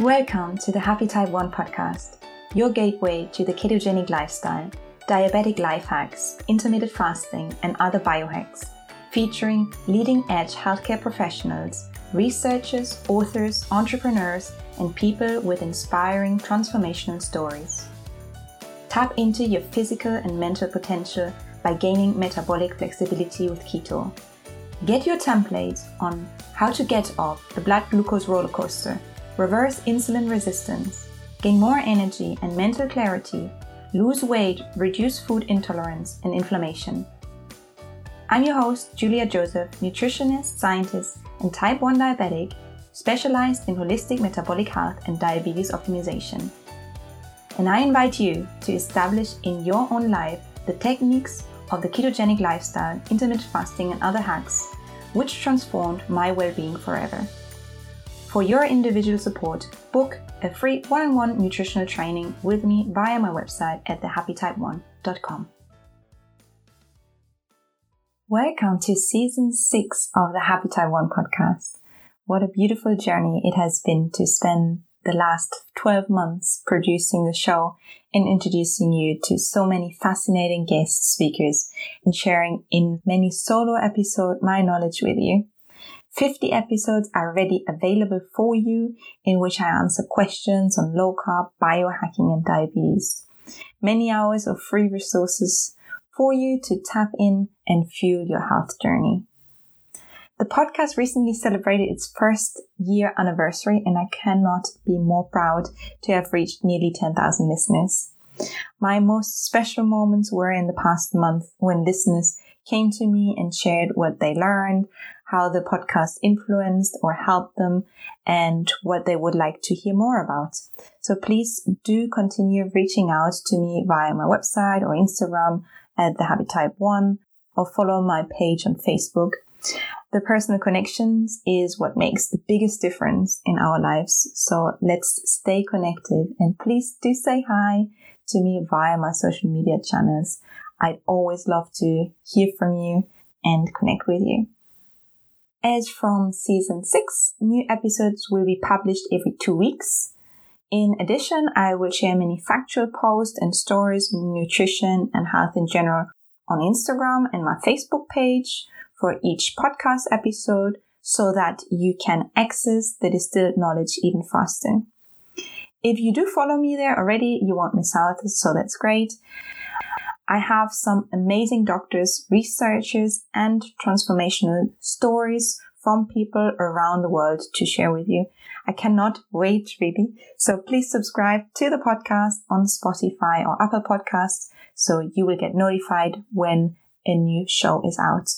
Welcome to the Happy Type 1 podcast, your gateway to the ketogenic lifestyle, diabetic life hacks, intermittent fasting, and other biohacks, featuring leading edge healthcare professionals, researchers, authors, entrepreneurs, and people with inspiring transformational stories. Tap into your physical and mental potential by gaining metabolic flexibility with keto. Get your template on how to get off the blood glucose roller coaster reverse insulin resistance, gain more energy and mental clarity, lose weight, reduce food intolerance and inflammation. I'm your host, Julia Joseph, nutritionist, scientist, and type 1 diabetic, specialized in holistic metabolic health and diabetes optimization. And I invite you to establish in your own life the techniques of the ketogenic lifestyle, intermittent fasting, and other hacks, which transformed my well being forever. For your individual support, book a free one on one nutritional training with me via my website at thehappytype1.com. Welcome to season six of the Happy Type 1 podcast. What a beautiful journey it has been to spend the last 12 months producing the show and introducing you to so many fascinating guest speakers and sharing in many solo episodes my knowledge with you. 50 episodes are already available for you in which I answer questions on low carb, biohacking and diabetes. Many hours of free resources for you to tap in and fuel your health journey. The podcast recently celebrated its first year anniversary and I cannot be more proud to have reached nearly 10,000 listeners. My most special moments were in the past month when listeners came to me and shared what they learned, how the podcast influenced or helped them and what they would like to hear more about. So please do continue reaching out to me via my website or Instagram at the Happy Type One or follow my page on Facebook. The personal connections is what makes the biggest difference in our lives. So let's stay connected and please do say hi to me via my social media channels. I'd always love to hear from you and connect with you. As from season 6, new episodes will be published every two weeks. In addition, I will share many factual posts and stories on nutrition and health in general on Instagram and my Facebook page for each podcast episode so that you can access the distilled knowledge even faster. If you do follow me there already, you won't miss out, so that's great. I have some amazing doctors, researchers, and transformational stories from people around the world to share with you. I cannot wait really. So please subscribe to the podcast on Spotify or Apple Podcasts so you will get notified when a new show is out.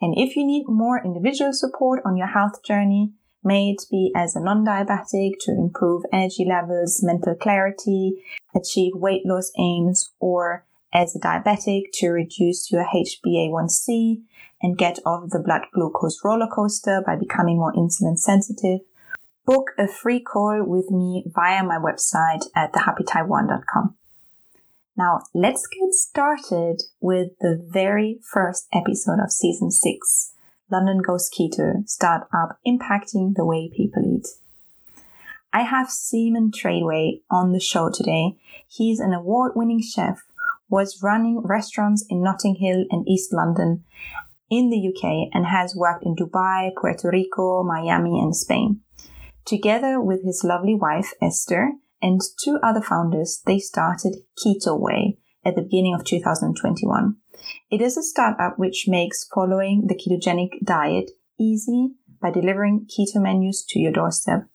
And if you need more individual support on your health journey, may it be as a non-diabetic to improve energy levels, mental clarity, achieve weight loss aims, or as a diabetic to reduce your HbA1c and get off the blood glucose roller coaster by becoming more insulin sensitive, book a free call with me via my website at thehappytype1.com. Now, let's get started with the very first episode of season six London Goes Keto startup impacting the way people eat. I have Simon Treadway on the show today. He's an award winning chef, was running restaurants in Notting Hill and East London in the UK and has worked in Dubai, Puerto Rico, Miami, and Spain. Together with his lovely wife, Esther, and two other founders, they started Keto Way at the beginning of 2021. It is a startup which makes following the ketogenic diet easy by delivering keto menus to your doorstep.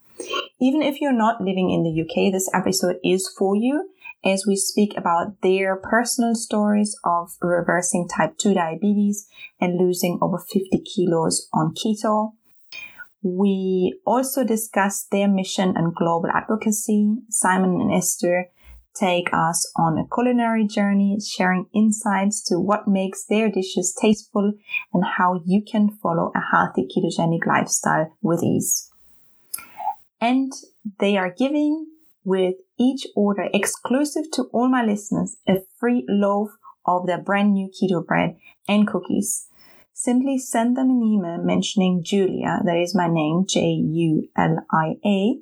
Even if you're not living in the UK, this episode is for you as we speak about their personal stories of reversing type 2 diabetes and losing over 50 kilos on keto. We also discuss their mission and global advocacy. Simon and Esther take us on a culinary journey, sharing insights to what makes their dishes tasteful and how you can follow a healthy ketogenic lifestyle with ease. And they are giving with each order exclusive to all my listeners a free loaf of their brand new keto bread and cookies. Simply send them an email mentioning Julia, that is my name, J-U-L-I-A,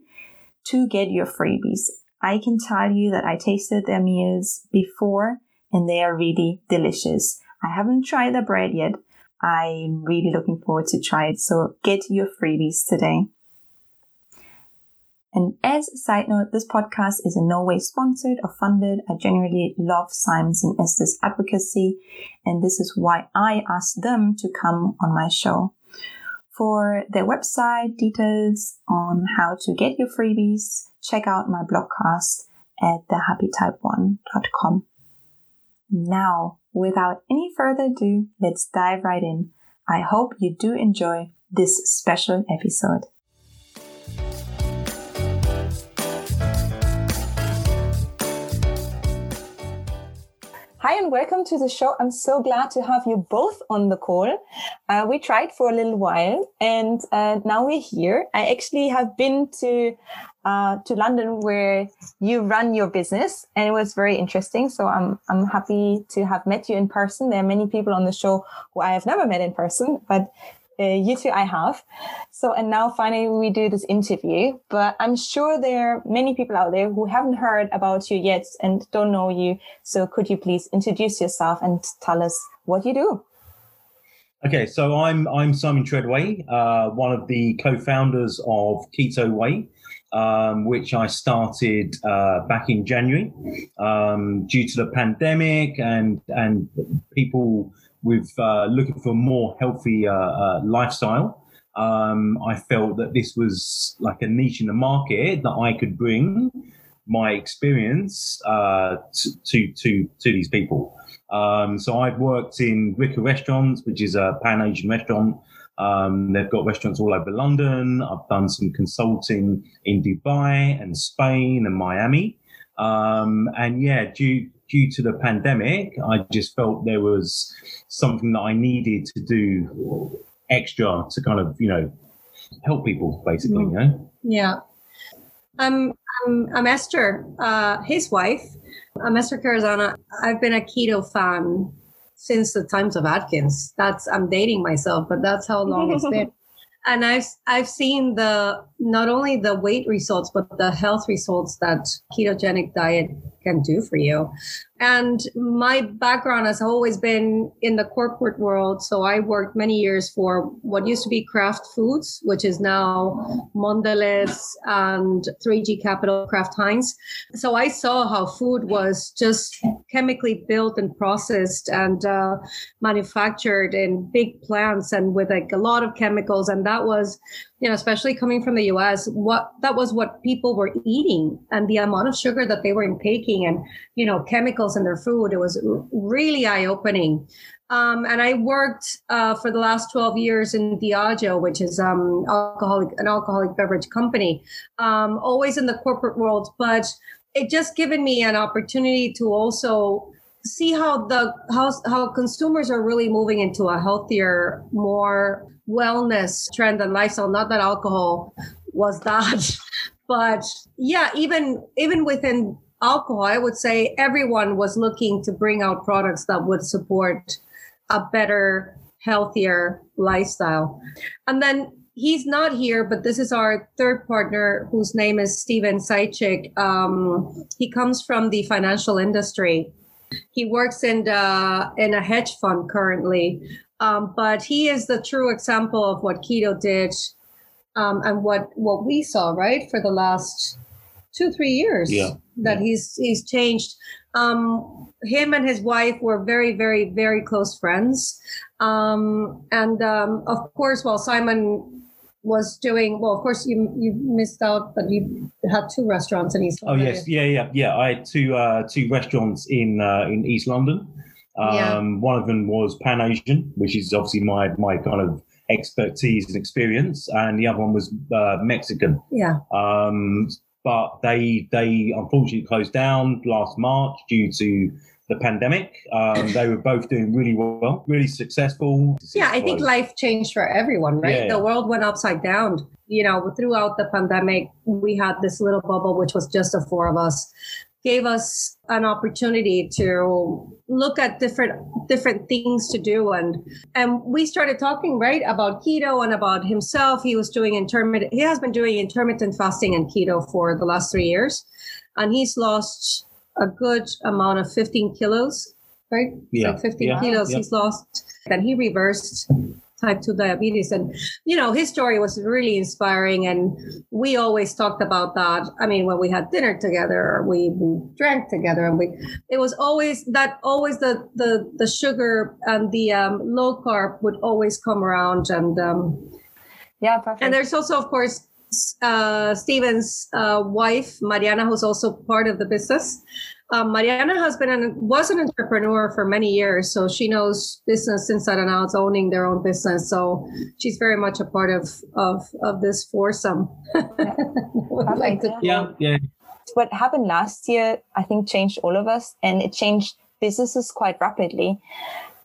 to get your freebies. I can tell you that I tasted their meals before and they are really delicious. I haven't tried the bread yet. I'm really looking forward to try it. So get your freebies today. And as a side note, this podcast is in no way sponsored or funded. I genuinely love Simon's and Esther's advocacy, and this is why I asked them to come on my show. For their website details on how to get your freebies, check out my blogcast at thehappytype1.com. Now, without any further ado, let's dive right in. I hope you do enjoy this special episode. Hi and welcome to the show. I'm so glad to have you both on the call. Uh, we tried for a little while and uh, now we're here. I actually have been to uh, to London where you run your business and it was very interesting. So I'm I'm happy to have met you in person. There are many people on the show who I have never met in person, but uh, you two I have. So, and now finally we do this interview, but I'm sure there are many people out there who haven't heard about you yet and don't know you. So could you please introduce yourself and tell us what you do? Okay, so I'm I'm Simon Treadway, uh, one of the co-founders of Keto Way, um, which I started uh, back in January. Um, due to the pandemic and and people with uh, looking for a more healthy uh, uh, lifestyle. Um, I felt that this was like a niche in the market that I could bring my experience uh, to, to to these people. Um, so I've worked in Rika Restaurants, which is a Pan Asian restaurant. Um, they've got restaurants all over London. I've done some consulting in Dubai and Spain and Miami. Um, and yeah, due due to the pandemic, I just felt there was something that I needed to do extra to kind of, you know, help people basically, mm. you know? Yeah. I'm, I'm, I'm Esther, uh, his wife. I'm Esther Carazana. I've been a keto fan since the times of Atkins. That's, I'm dating myself, but that's how long it's been. And I've, I've seen the, not only the weight results, but the health results that ketogenic diet can do for you. And my background has always been in the corporate world. So I worked many years for what used to be Kraft Foods, which is now Mondelez and 3G Capital Kraft Heinz. So I saw how food was just chemically built and processed and uh, manufactured in big plants and with like a lot of chemicals. And that was you know, especially coming from the US, what that was what people were eating and the amount of sugar that they were intaking and, you know, chemicals in their food. It was really eye opening. Um, and I worked uh, for the last 12 years in Diageo, which is um, alcoholic, an alcoholic beverage company, um, always in the corporate world. But it just given me an opportunity to also see how the how, how consumers are really moving into a healthier, more wellness trend and lifestyle. Not that alcohol was that, but yeah, even even within alcohol, I would say everyone was looking to bring out products that would support a better, healthier lifestyle. And then he's not here, but this is our third partner, whose name is Steven Seichik. Um, he comes from the financial industry. He works in the, in a hedge fund currently, um, but he is the true example of what keto did um, and what what we saw right for the last two three years yeah. that yeah. he's he's changed. Um, him and his wife were very very very close friends, um, and um, of course, while Simon was doing well. Of course, you you missed out, but you had two restaurants in East. London. Oh yes, yeah, yeah, yeah. I had two uh, two restaurants in uh, in East London. Um, yeah. One of them was Pan Asian, which is obviously my my kind of expertise and experience, and the other one was uh, Mexican. Yeah. Um, but they they unfortunately closed down last March due to the pandemic. Um, they were both doing really well, really successful. Yeah, I think life changed for everyone, right? Yeah. The world went upside down. You know, throughout the pandemic, we had this little bubble, which was just the four of us gave us an opportunity to look at different different things to do and and we started talking right about keto and about himself he was doing intermittent he has been doing intermittent fasting and keto for the last three years and he's lost a good amount of 15 kilos right Yeah. like 15 Yeah. kilos Yeah. he's lost then he reversed type 2 diabetes. And you know his story was really inspiring. And we always talked about that. I mean when we had dinner together we, we drank together and we it was always that always the the the sugar and the um, low carb would always come around. And um, Yeah, perfect. and there's also of course uh, Steven's uh, wife Mariana who's also part of the business um, Mariana has been an, was an entrepreneur for many years, so she knows business inside and out, owning their own business. So she's very much a part of of of this foursome. Would like to- Yeah, yeah. what happened last year, I think, changed all of us and it changed businesses quite rapidly.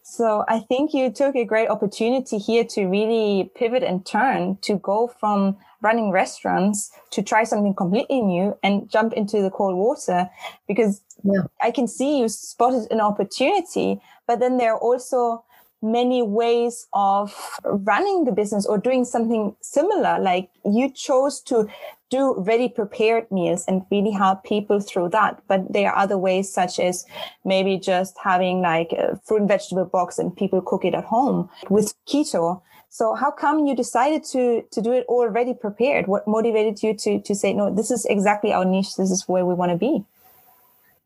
So I think you took a great opportunity here to really pivot and turn to go from running restaurants to try something completely new and jump into the cold water because Yeah. I can see you spotted an opportunity, but then there are also many ways of running the business or doing something similar. Like you chose to do ready prepared meals and really help people through that. But there are other ways, such as maybe just having like a fruit and vegetable box and people cook it at home with keto. So how come you decided to to do it already prepared? What motivated you to to say no? This is exactly our niche. This is where we want to be.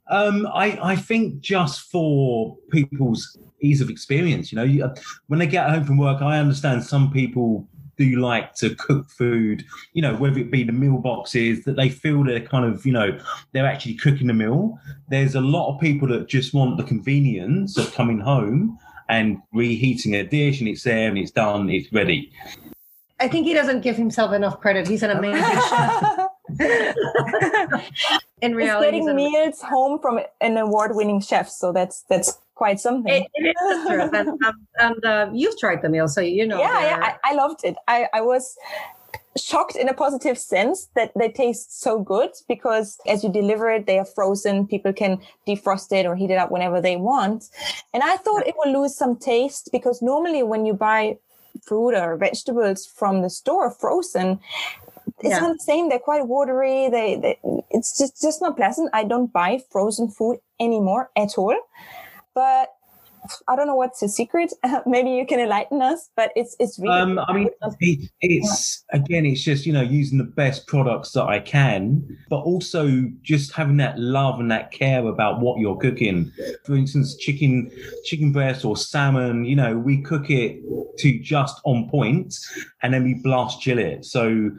Um, I, I think just for people's ease of experience, you know, you, when they get home from work, I understand some people do like to cook food, you know, whether it be the meal boxes that they feel they're kind of, you know, they're actually cooking the meal. There's a lot of people that just want the convenience of coming home and reheating a dish and it's there and it's done, it's ready. I think he doesn't give himself enough credit. He's an amazing chef. In reality, he's getting an- meals home from an award-winning chef, so that's that's quite something. it, it is the truth. And, um, and uh, you've tried the meal, so you know. yeah, yeah, I, I loved it. I, I was shocked in a positive sense that they taste so good because as you deliver it, they are frozen. People can defrost it or heat it up whenever they want. And I thought it will lose some taste because normally when you buy fruit or vegetables from the store frozen, it's Yeah. not the same. They're quite watery. They, they it's just just not pleasant. I don't buy frozen food anymore at all. But I don't know what's the secret. Maybe you can enlighten us. But it's it's really. Um, I mean, it, it's again, it's just you know using the best products that I can, but also just having that love and that care about what you're cooking. For instance, chicken, chicken breast or salmon. You know, we cook it to just on point, and then we blast chill it. So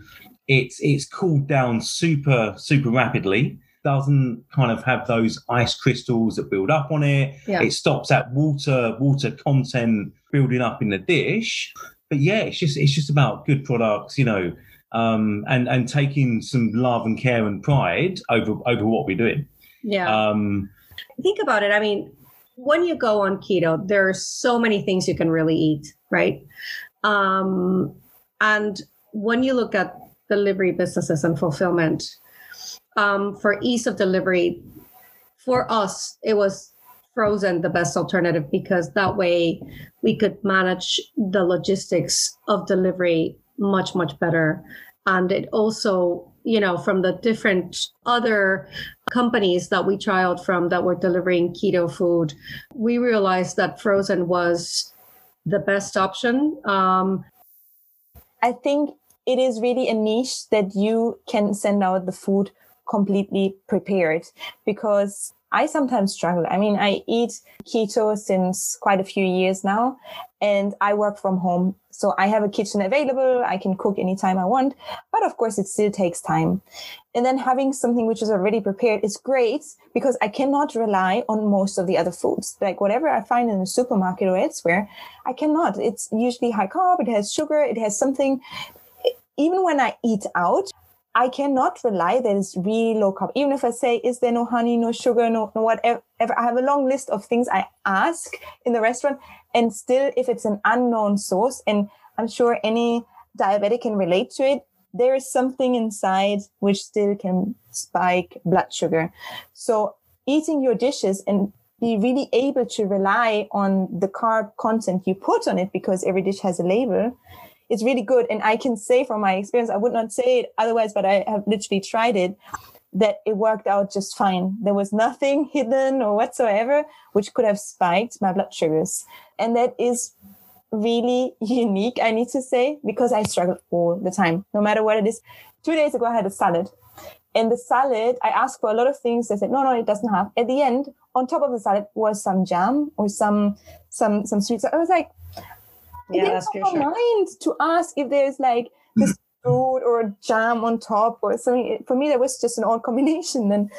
it's it's cooled down super super rapidly. Doesn't kind of have those ice crystals that build up on it. Yeah. It stops that water water content building up in the dish. But yeah, it's just it's just about good products, you know, um, and and taking some love and care and pride over over what we're doing. yeah. Um, think about it. I mean, when you go on keto, there are so many things you can really eat, right? Um, and when you look at delivery businesses and fulfillment, um, for ease of delivery, for us, it was frozen the best alternative because that way we could manage the logistics of delivery much, much better. And it also, you know, from the different other companies that we trialed from that were delivering keto food, we realized that frozen was the best option. Um, I think it is really a niche that you can send out the food completely prepared because I sometimes struggle. I mean, I eat keto since quite a few years now and I work from home. So I have a kitchen available. I can cook anytime I want, but of course it still takes time. And then having something which is already prepared is great because I cannot rely on most of the other foods. Like whatever I find in the supermarket or elsewhere, I cannot. It's usually high carb. It has sugar. It has something even when I eat out, I cannot rely that it's really low carb. Even if I say, is there no honey, no sugar, no, no whatever, I have a long list of things I ask in the restaurant. And still, if it's an unknown source, and I'm sure any diabetic can relate to it, there is something inside which still can spike blood sugar. So eating your dishes and be really able to rely on the carb content you put on it because every dish has a label is really good. And I can say from my experience, I would not say it otherwise, but I have literally tried it that it worked out just fine. There was nothing hidden or whatsoever which could have spiked my blood sugars. And that is really unique, I need to say, because I struggle all the time, no matter what it is. Two days ago, I had a salad. And the salad, I asked for a lot of things. They said, no, no, it doesn't have. At the end, on top of the salad was some jam or some some some sweets. So I was like, yeah, that's sure. mind to ask if there's like this fruit or jam on top or something. For me, that was just an odd combination. And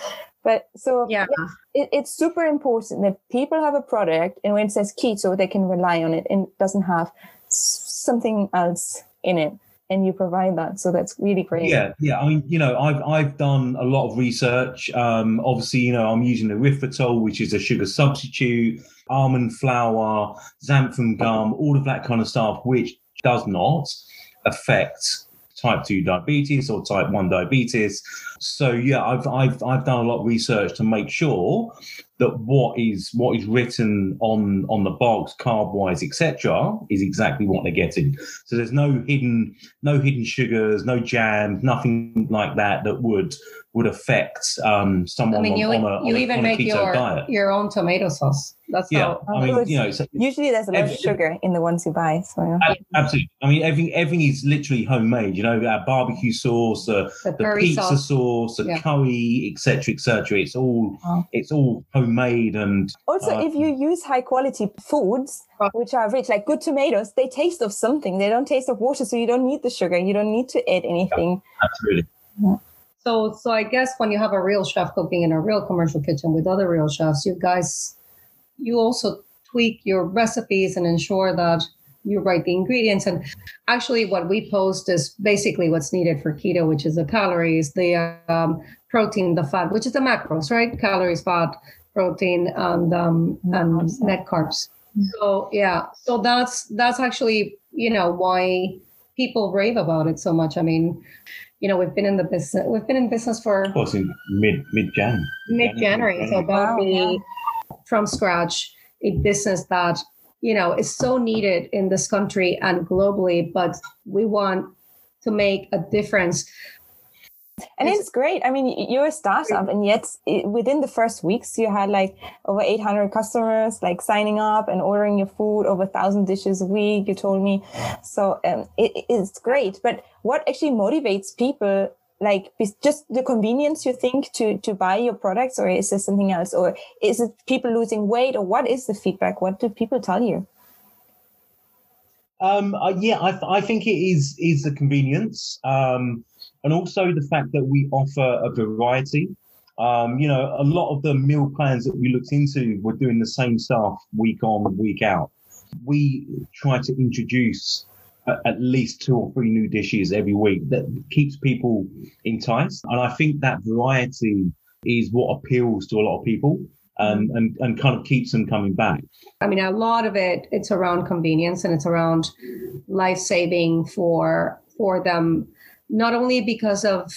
but so yeah, yeah it, it's super important that people have a product and when it says keto, they can rely on it and it doesn't have something else in it and you provide that. So that's really great. Yeah yeah. I mean you know i've i've done a lot of research. Um obviously you know i'm using erythritol which is a sugar substitute almond flour xanthan gum all of that kind of stuff which does not affect type 2 diabetes or type 1 diabetes. So yeah i've i've i've done a lot of research to make sure that what is what is written on on the box carb wise etc is exactly what they're getting. So there's no hidden no hidden sugars no jam nothing like that that would would affect um someone I mean, you, on, on a, you on even a, make your diet. your own tomato sauce that's yeah how, i mean you know so usually there's a lot of sugar in the ones you buy so yeah. absolutely i mean everything everything is literally homemade you know our barbecue sauce uh, the, the pizza sauce, sauce the yeah. curry etc etc it's all oh. it's all homemade homemade and also uh, if you use high quality foods which are rich like good tomatoes they taste of something they don't taste of water so you don't need the sugar you don't need to add anything yeah, absolutely yeah. So so i guess when you have a real chef cooking in a real commercial kitchen with other real chefs you guys you also tweak your recipes and ensure that you write the ingredients and actually what we post is basically what's needed for keto which is the calories the um, protein the fat which is the macros right calories fat protein and um, and net carbs. So yeah, so that's that's actually you know why people rave about it so much. I mean, you know, we've been in the business we've been in business for of course in mid mid Jan mid January. So that be from scratch a business that you know is so needed in this country and globally, but we want to make a difference and it's, great. I mean, you're a startup, and yet within the first weeks, you had like over 800 customers like signing up and ordering your food, over thousand dishes a week. You told me, so um, it, it's great. But what actually motivates people? Like just the convenience you think to to buy your products, or is there something else, or is it people losing weight, or what is the feedback? What do people tell you? Um, uh, yeah, I, I think it is is the convenience. Um, and also the fact that we offer a variety. Um, you know, a lot of the meal plans that we looked into were doing the same stuff week on, week out. We try to introduce at least two or three new dishes every week that keeps people enticed. And I think that variety is what appeals to a lot of people. And, and, and kind of keeps them coming back. I mean, a lot of it, it's around convenience and it's around life saving for for them not only because of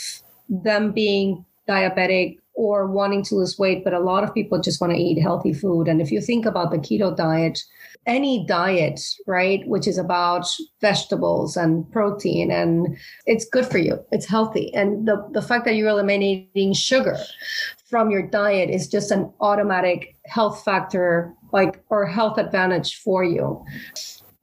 them being diabetic or wanting to lose weight, but a lot of people just want to eat healthy food. And if you think about the keto diet, any diet, right, which is about vegetables and protein, and it's good for you, it's healthy. And the, the fact that you're eliminating sugar from your diet is just an automatic health factor, like, or health advantage for you.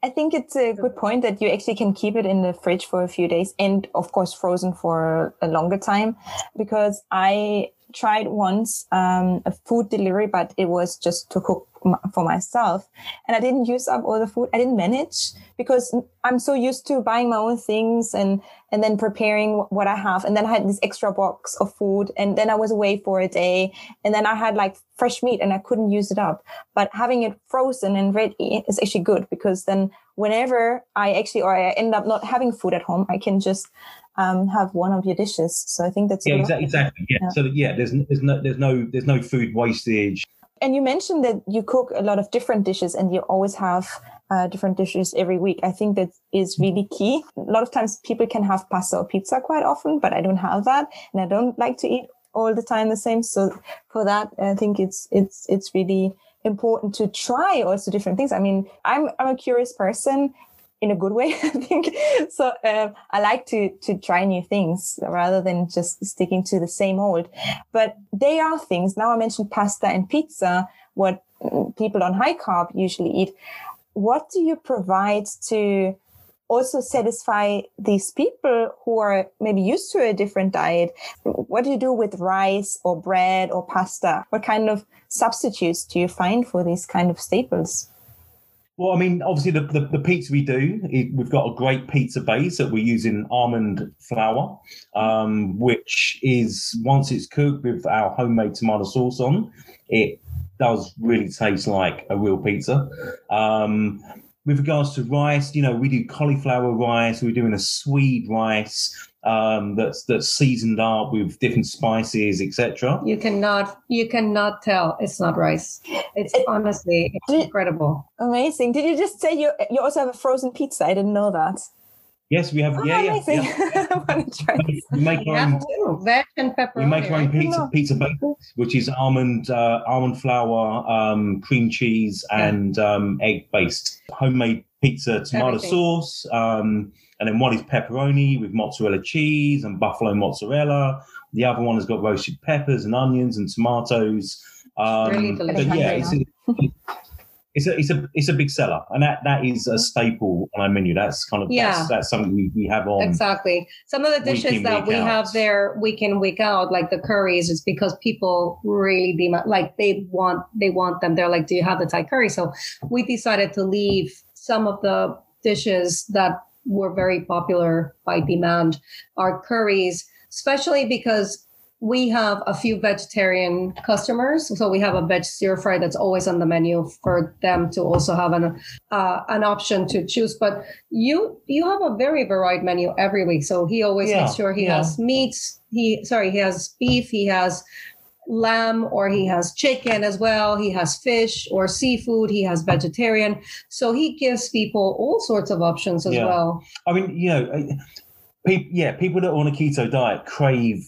I think it's a good point that you actually can keep it in the fridge for a few days and of course frozen for a longer time because I tried once um, a food delivery, but it was just to cook for myself. And I didn't use up all the food. I didn't manage because I'm so used to buying my own things and, and then preparing what I have. And then I had this extra box of food and then I was away for a day and then I had like fresh meat and I couldn't use it up. But having it frozen and ready is actually good because then whenever I actually, or I end up not having food at home, I can just um, have one of your dishes. So I think that's yeah, exactly. exactly. Yeah. yeah. So yeah, there's there's no there's no there's no food wastage. And you mentioned that you cook a lot of different dishes and you always have uh, different dishes every week. I think that is really key. A lot of times people can have pasta or pizza quite often, but I don't have that, and I don't like to eat all the time the same. So for that, I think it's it's it's really important to try also different things. I mean, I'm I'm a curious person in a good way, I think. So um, I like to to try new things rather than just sticking to the same old. But they are things. Now I mentioned pasta and pizza. What mm, people on high carb usually eat. What do you provide to also satisfy these people who are maybe used to a different diet? What do you do with rice or bread or pasta? What kind of substitutes do you find for these kind of staples? Well, I mean, obviously the, the, the pizza we do, it, we've got a great pizza base that we're using almond flour, um, which is once it's cooked with our homemade tomato sauce on, it does really taste like a real pizza. Um, with regards to rice, you know, we do cauliflower rice. We're doing a swede rice um, that's that's seasoned up with different spices, etc. You cannot you cannot tell it's not rice. It's it, honestly it's incredible. Amazing. Did you just say you you also have a frozen pizza? I didn't know that. Yes, we have. Oh, yeah, amazing. yeah. yeah. we make our own veg and pepperoni. We make our own pizza pizza base, which is almond uh, almond flour, um, cream cheese, and um, egg based. Homemade pizza tomato Everything. sauce. Um, and then one is pepperoni with mozzarella cheese and buffalo mozzarella. The other one has got roasted peppers and onions and tomatoes. Um, really delicious. yeah, it's it's a, it's a it's a big seller, and that that is a mm-hmm. staple on our menu. That's kind of yeah. that's, that's something we, we have on exactly. Some of the dishes in, that we out. have there week in week out, like the curries, is because people really demand like they want they want them. They're like, do you have the Thai curry? So we decided to leave some of the dishes that were very popular by demand are curries, especially because we have a few vegetarian customers so we have a veg stir fry that's always on the menu for them to also have an uh, an option to choose but you you have a very varied menu every week so he always yeah, makes sure he yeah. has meats he sorry he has beef he has lamb or he has chicken as well. He has fish or seafood. He has vegetarian. So he gives people all sorts of options as yeah. well. I mean, you know, people, yeah, people that are on a keto diet crave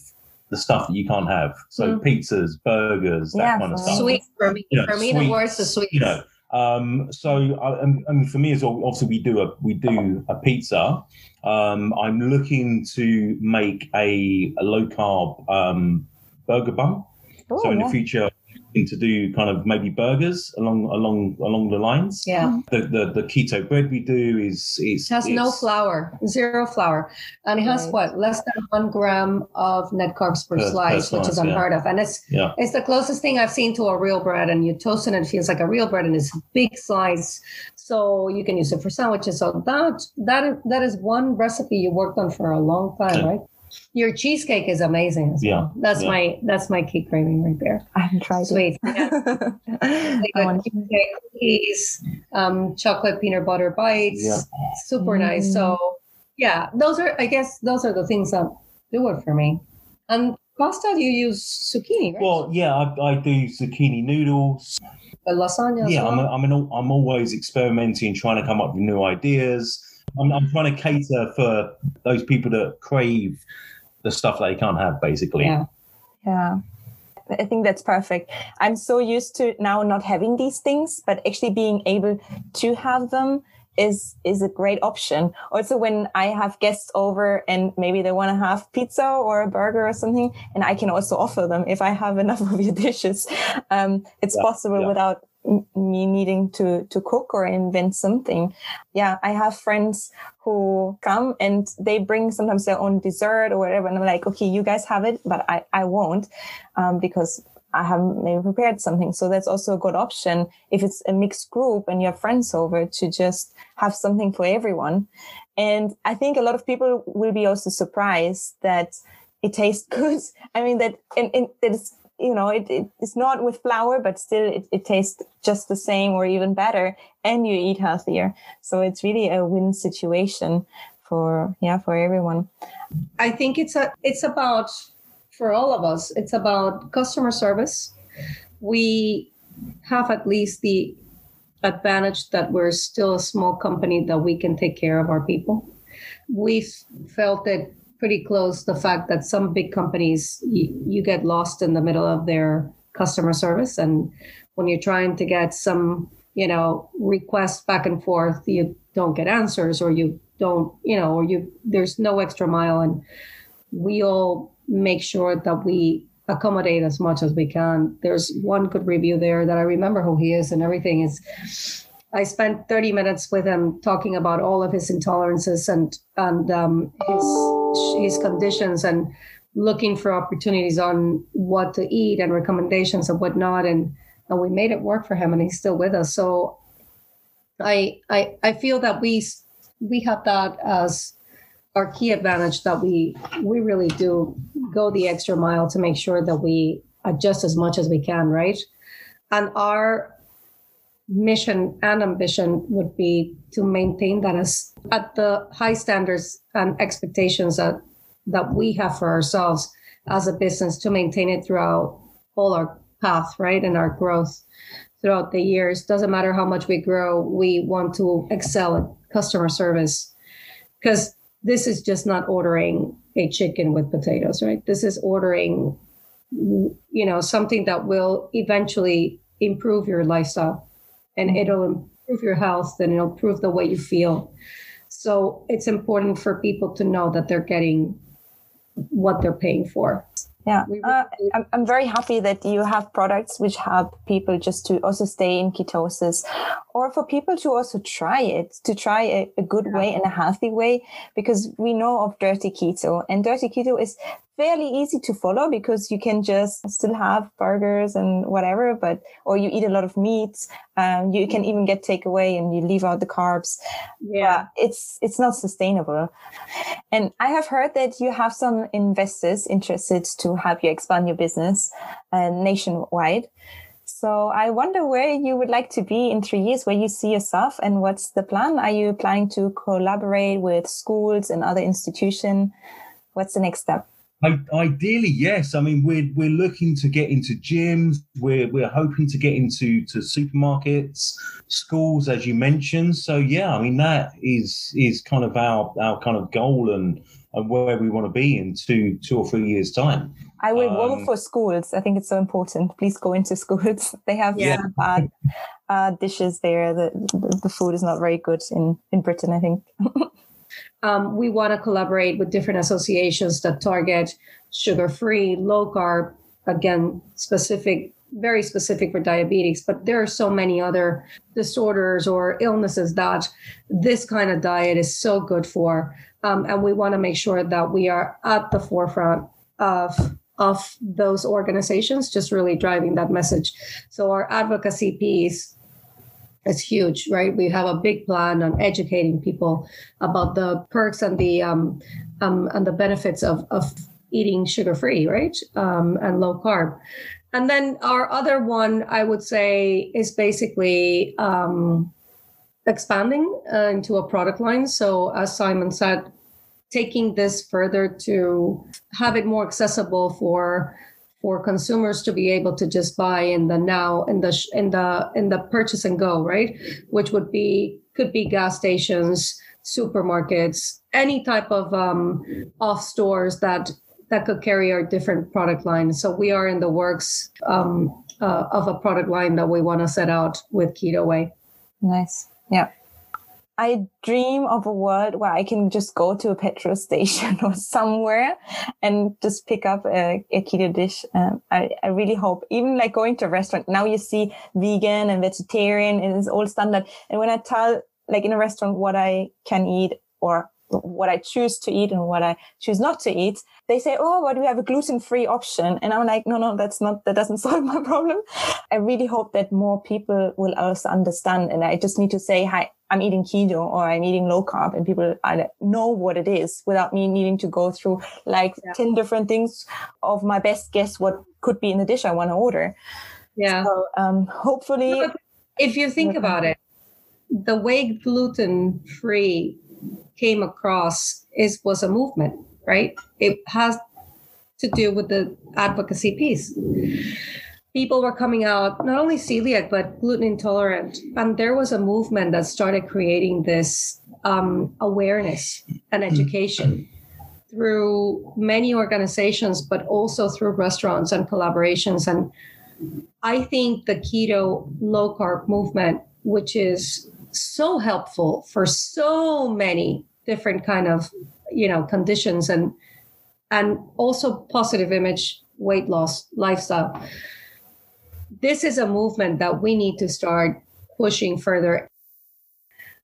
the stuff that you can't have. So mm. pizzas, burgers, that yeah, kind of stuff. Sweet for me. You know, for me, sweet, the worst is sweet. You know, um, so I, I, mean, for me as well, obviously we do a we do a pizza. Um, I'm looking to make a, a low carb um, burger bun. Oh, so in yeah. the future, to do kind of maybe burgers along along along the lines. Yeah. Mm-hmm. The the, the keto bread we do is is it has no flour, zero flour, and it has right. what less than one gram of net carbs per, per slice, per which is unheard yeah. of. And it's yeah. it's the closest thing I've seen to a real bread. And you toast it, and it feels like a real bread, and it's a big slice. So you can use it for sandwiches. So that that that is one recipe you worked on for a long time, right? Your cheesecake is amazing. yeah, well. that's yeah. my that's my cake craving right there. I haven't tried Sweet. it. Yeah. cheesecake, cookies, um, chocolate peanut butter bites. Yeah. Super mm. nice. So yeah, those are I guess those are the things that do it for me. And pasta, you use zucchini, right? Well, yeah, I, I do zucchini noodles. The lasagna. Yeah, well? I'm, a, I'm, an, I'm always experimenting, trying to come up with new ideas. I'm, I'm trying to cater for those people that crave the stuff they can't have, basically. Yeah. Yeah. I think that's perfect. I'm so used to now not having these things, but actually being able to have them is is a great option. Also, when I have guests over and maybe they want to have pizza or a burger or something, and I can also offer them if I have enough of your dishes. Um, it's yeah, possible yeah. without me needing to to cook or invent something. Yeah i have friends who come and they bring sometimes their own dessert or whatever and i'm like okay you guys have it but i i won't um, because i haven't maybe prepared something. So that's also a good option if it's a mixed group and you have friends over to just have something for everyone. And i think a lot of people will be also surprised that it tastes good. I mean that and, and that it's you know, it, it, it's not with flour, but still it, it tastes just the same or even better and you eat healthier. So it's really a win situation for, yeah, for everyone. I think it's a, it's about, for all of us, it's about customer service. We have at least the advantage that we're still a small company that we can take care of our people. We felt it pretty close the fact that some big companies you, you get lost in the middle of their customer service. And when you're trying to get some you know requests back and forth you don't get answers or you don't you know or you there's no extra mile. And we all make sure that we accommodate as much as we can. There's one good review there that i remember who he is and everything is i spent 30 minutes with him talking about all of his intolerances and and um, his his conditions and looking for opportunities on what to eat and recommendations and whatnot and and we made it work for him and he's still with us. So i i i feel that we we have that as our key advantage that we we really do go the extra mile to make sure that we adjust as much as we can right? And our mission and ambition would be to maintain that as at the high standards and expectations that that we have for ourselves as a business to maintain it throughout all our path right and our growth throughout the years. Doesn't matter how much we grow we want to excel at customer service. Because this is just not ordering a chicken with potatoes right? This is ordering you know something that will eventually improve your lifestyle and mm-hmm. it'll improve your health and it'll improve the way you feel. So it's important for people to know that they're getting what they're paying for yeah, uh, I'm, I'm very happy that you have products which help people just to also stay in ketosis or for people to also try it, to try a, a good way and a healthy way, because we know of dirty keto and dirty keto is fairly easy to follow because you can just still have burgers and whatever, but or you eat a lot of meats. Um, you can even get takeaway and you leave out the carbs. Yeah, but it's it's not sustainable. And I have heard that you have some investors interested to help you expand your business uh, nationwide. So I wonder where you would like to be in three years, where you see yourself, and what's the plan? Are you planning to collaborate with schools and other institutions? What's the next step? I, ideally, yes. I mean, we're we're looking to get into gyms. We're we're hoping to get into to supermarkets, schools, as you mentioned. So yeah, I mean that is is kind of our our kind of goal and and where we want to be in two two or three years time. I will um, for schools. I think it's so important. Please go into schools. They have yeah. some bad uh, dishes there. The, the the food is not very good in in Britain. I think. Um, we want to collaborate with different associations that target sugar free, low carb, again, specific, very specific for diabetes. But there are so many other disorders or illnesses that this kind of diet is so good for. Um, and we want to make sure that we are at the forefront of of those organizations just really driving that message so our advocacy piece is huge, right? We have a big plan on educating people about the perks and the um, um, and the benefits of of eating sugar free, right, um, and low carb. And then our other one, I would say, is basically um, expanding uh, into a product line. So, as Simon said, taking this further to have it more accessible for for consumers to be able to just buy in the now in the in the in the purchase and go right? Which would be could be gas stations supermarkets any type of um, off stores that that could carry our different product lines. So we are in the works um, uh, of a product line that we want to set out with keto way. Nice yeah I dream of a world where I can just go to a petrol station or somewhere and just pick up a, a keto dish. Um, I, I really hope, even like going to a restaurant, now you see vegan and vegetarian and it's all standard. And when I tell, like in a restaurant, what I can eat or what I choose to eat and what I choose not to eat, they say, "Oh, but we have a gluten-free option," and I'm like, "No, no, that's not. That doesn't solve my problem." I really hope that more people will also understand, and I just need to say, "Hi, I'm eating keto or I'm eating low carb and people know what it is without me needing to go through like yeah. 10 different things of my best guess what could be in the dish I want to order. Yeah. So, um, hopefully. If you think about it, the way gluten free came across is was a movement, right? It has to do with the advocacy piece. People were coming out not only celiac but gluten intolerant. And there was a movement that started creating this um, awareness and education through many organizations but also through restaurants and collaborations. And i think the keto low carb movement which is so helpful for so many different kind of you know conditions and and also positive image weight loss lifestyle. This is a movement that we need to start pushing further.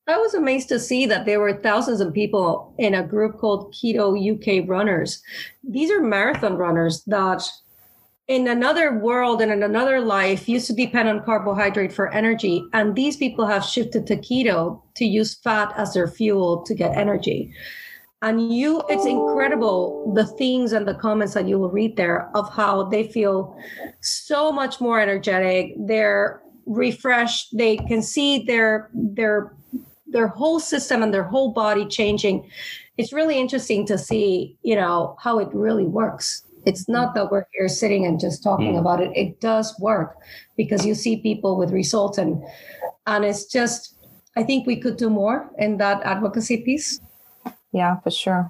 I was amazed to see that there were thousands of people in a group called keto uk runners. These are marathon runners that in another world and in another life used to depend on carbohydrate for energy. And these people have shifted to keto to use fat as their fuel to get energy. And you it's incredible the things and the comments that you will read there of how they feel so much more energetic. They're refreshed. They can see their their their whole system and their whole body changing. It's really interesting to see you know how it really works it's not that we're here sitting and just talking mm. about it. It does work because you see people with results and and it's just I think we could do more in that advocacy piece. Yeah, for sure.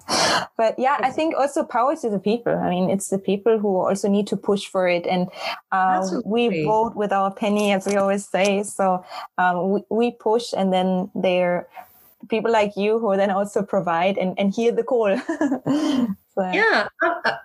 But yeah, I think also power to the people. I mean, it's the people who also need to push for it. And uh, we vote with our penny, as we always say. So um, we, we push and then they're people like you who then also provide and, and hear the call. so, yeah,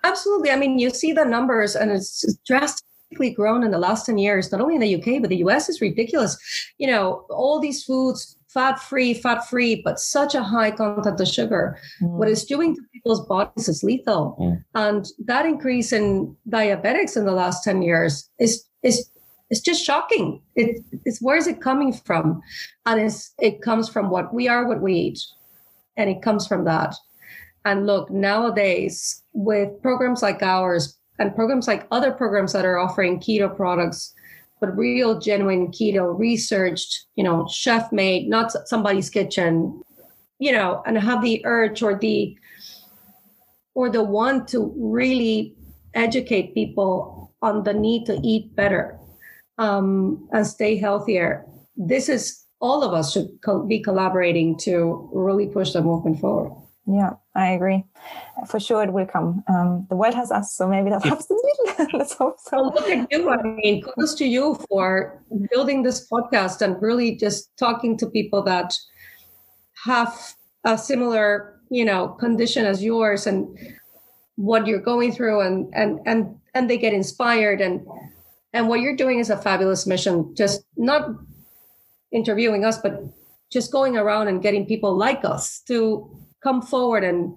absolutely. I mean, you see the numbers and it's drastically grown in the last 10 years, not only in the UK, but the US is ridiculous. You know, all these foods, fat free, fat free, but such a high content of sugar. Mm. What it's doing to people's bodies is lethal. Mm. And that increase in diabetics in the last 10 years is is it's just shocking. It, it's where is it coming from? And it's, it comes from what we are, what we eat. And it comes from that. And look, nowadays, with programs like ours and programs like other programs that are offering keto products, but real genuine keto researched, you know, chef made, not somebody's kitchen, you know, and have the urge or the or the want to really educate people on the need to eat better um, and stay healthier. This is all of us should co- be collaborating to really push the movement forward. Yeah, I agree. For sure, it will come. Um, the world has us, so maybe that helps a little. Let's hope so. Well, look at you. I mean, kudos to you for building this podcast and really just talking to people that have a similar, you know, condition as yours and what you're going through, and and and and they get inspired and and what you're doing is a fabulous mission, just not interviewing us, but just going around and getting people like us to come forward and,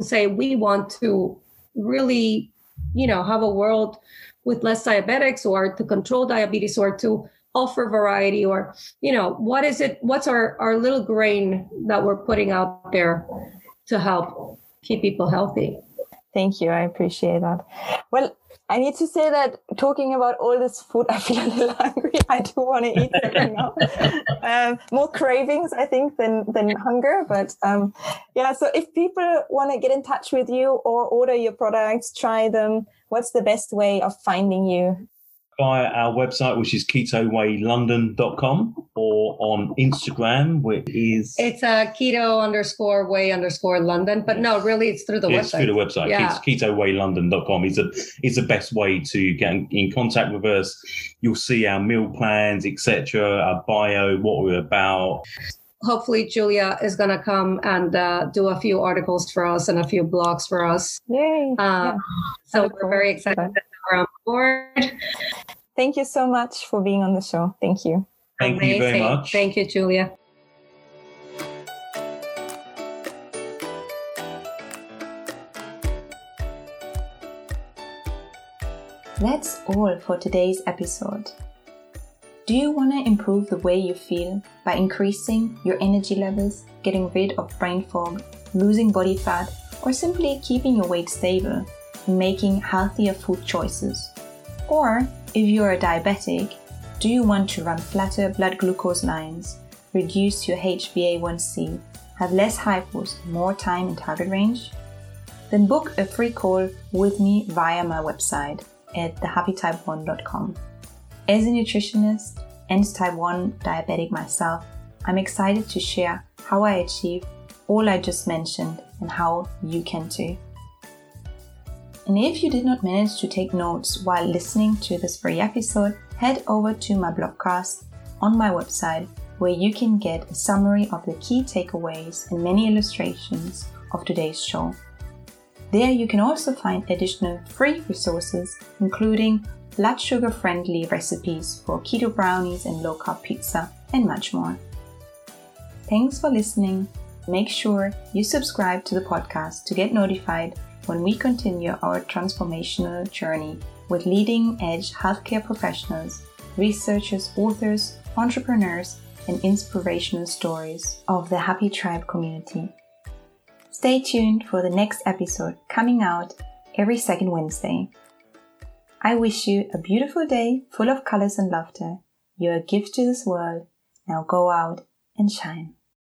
say, we want to really, you know, have a world with less diabetics or to control diabetes or to offer variety or you know what is it what's our our little grain that we're putting out there to help keep people healthy? Thank you. I appreciate that. Well I need to say that talking about all this food, I feel a little hungry. I do want to eat something now. Um, more cravings, I think, than than hunger. But um, yeah, so if people want to get in touch with you or order your products, try them, what's the best way of finding you? Via our website, which is ketowaylondon.com, or on Instagram, which is. It's a uh, keto underscore way underscore London. But no, really, it's through the it's website. through the website. Yeah. ketowaylondon.com is a, is the best way to get in contact with us. You'll see our meal plans, etc., our bio, what we're about hopefully Julia is going to come and uh, do a few articles for us and a few blogs for us. Yay! Uh, yeah. So we're very excited on board. Thank you so much for being on the show. Thank you. Thank Amazing. you very much. Thank you, Julia. That's all for today's episode. Do you want to improve the way you feel by increasing your energy levels, getting rid of brain fog, losing body fat, or simply keeping your weight stable? making healthier food choices? Or if you're a diabetic, do you want to run flatter blood glucose lines, reduce your HbA1c, have less hypos, more time in target range? Then book a free call with me via my website at thehappytype1.com. As a nutritionist and type 1 diabetic myself, I'm excited to share how I achieve all I just mentioned and how you can too. And if you did not manage to take notes while listening to this free episode, head over to my blogcast on my website where you can get a summary of the key takeaways and many illustrations of today's show. There you can also find additional free resources, including blood sugar friendly recipes for keto brownies and low carb pizza, and much more. Thanks for listening. Make sure you subscribe to the podcast to get notified when we continue our transformational journey with leading edge healthcare professionals, researchers, authors, entrepreneurs, and inspirational stories of the Happy Tribe community. Stay tuned for the next episode coming out every second Wednesday. I wish you a beautiful day full of colors and laughter. You're a gift to this world. Now go out and shine.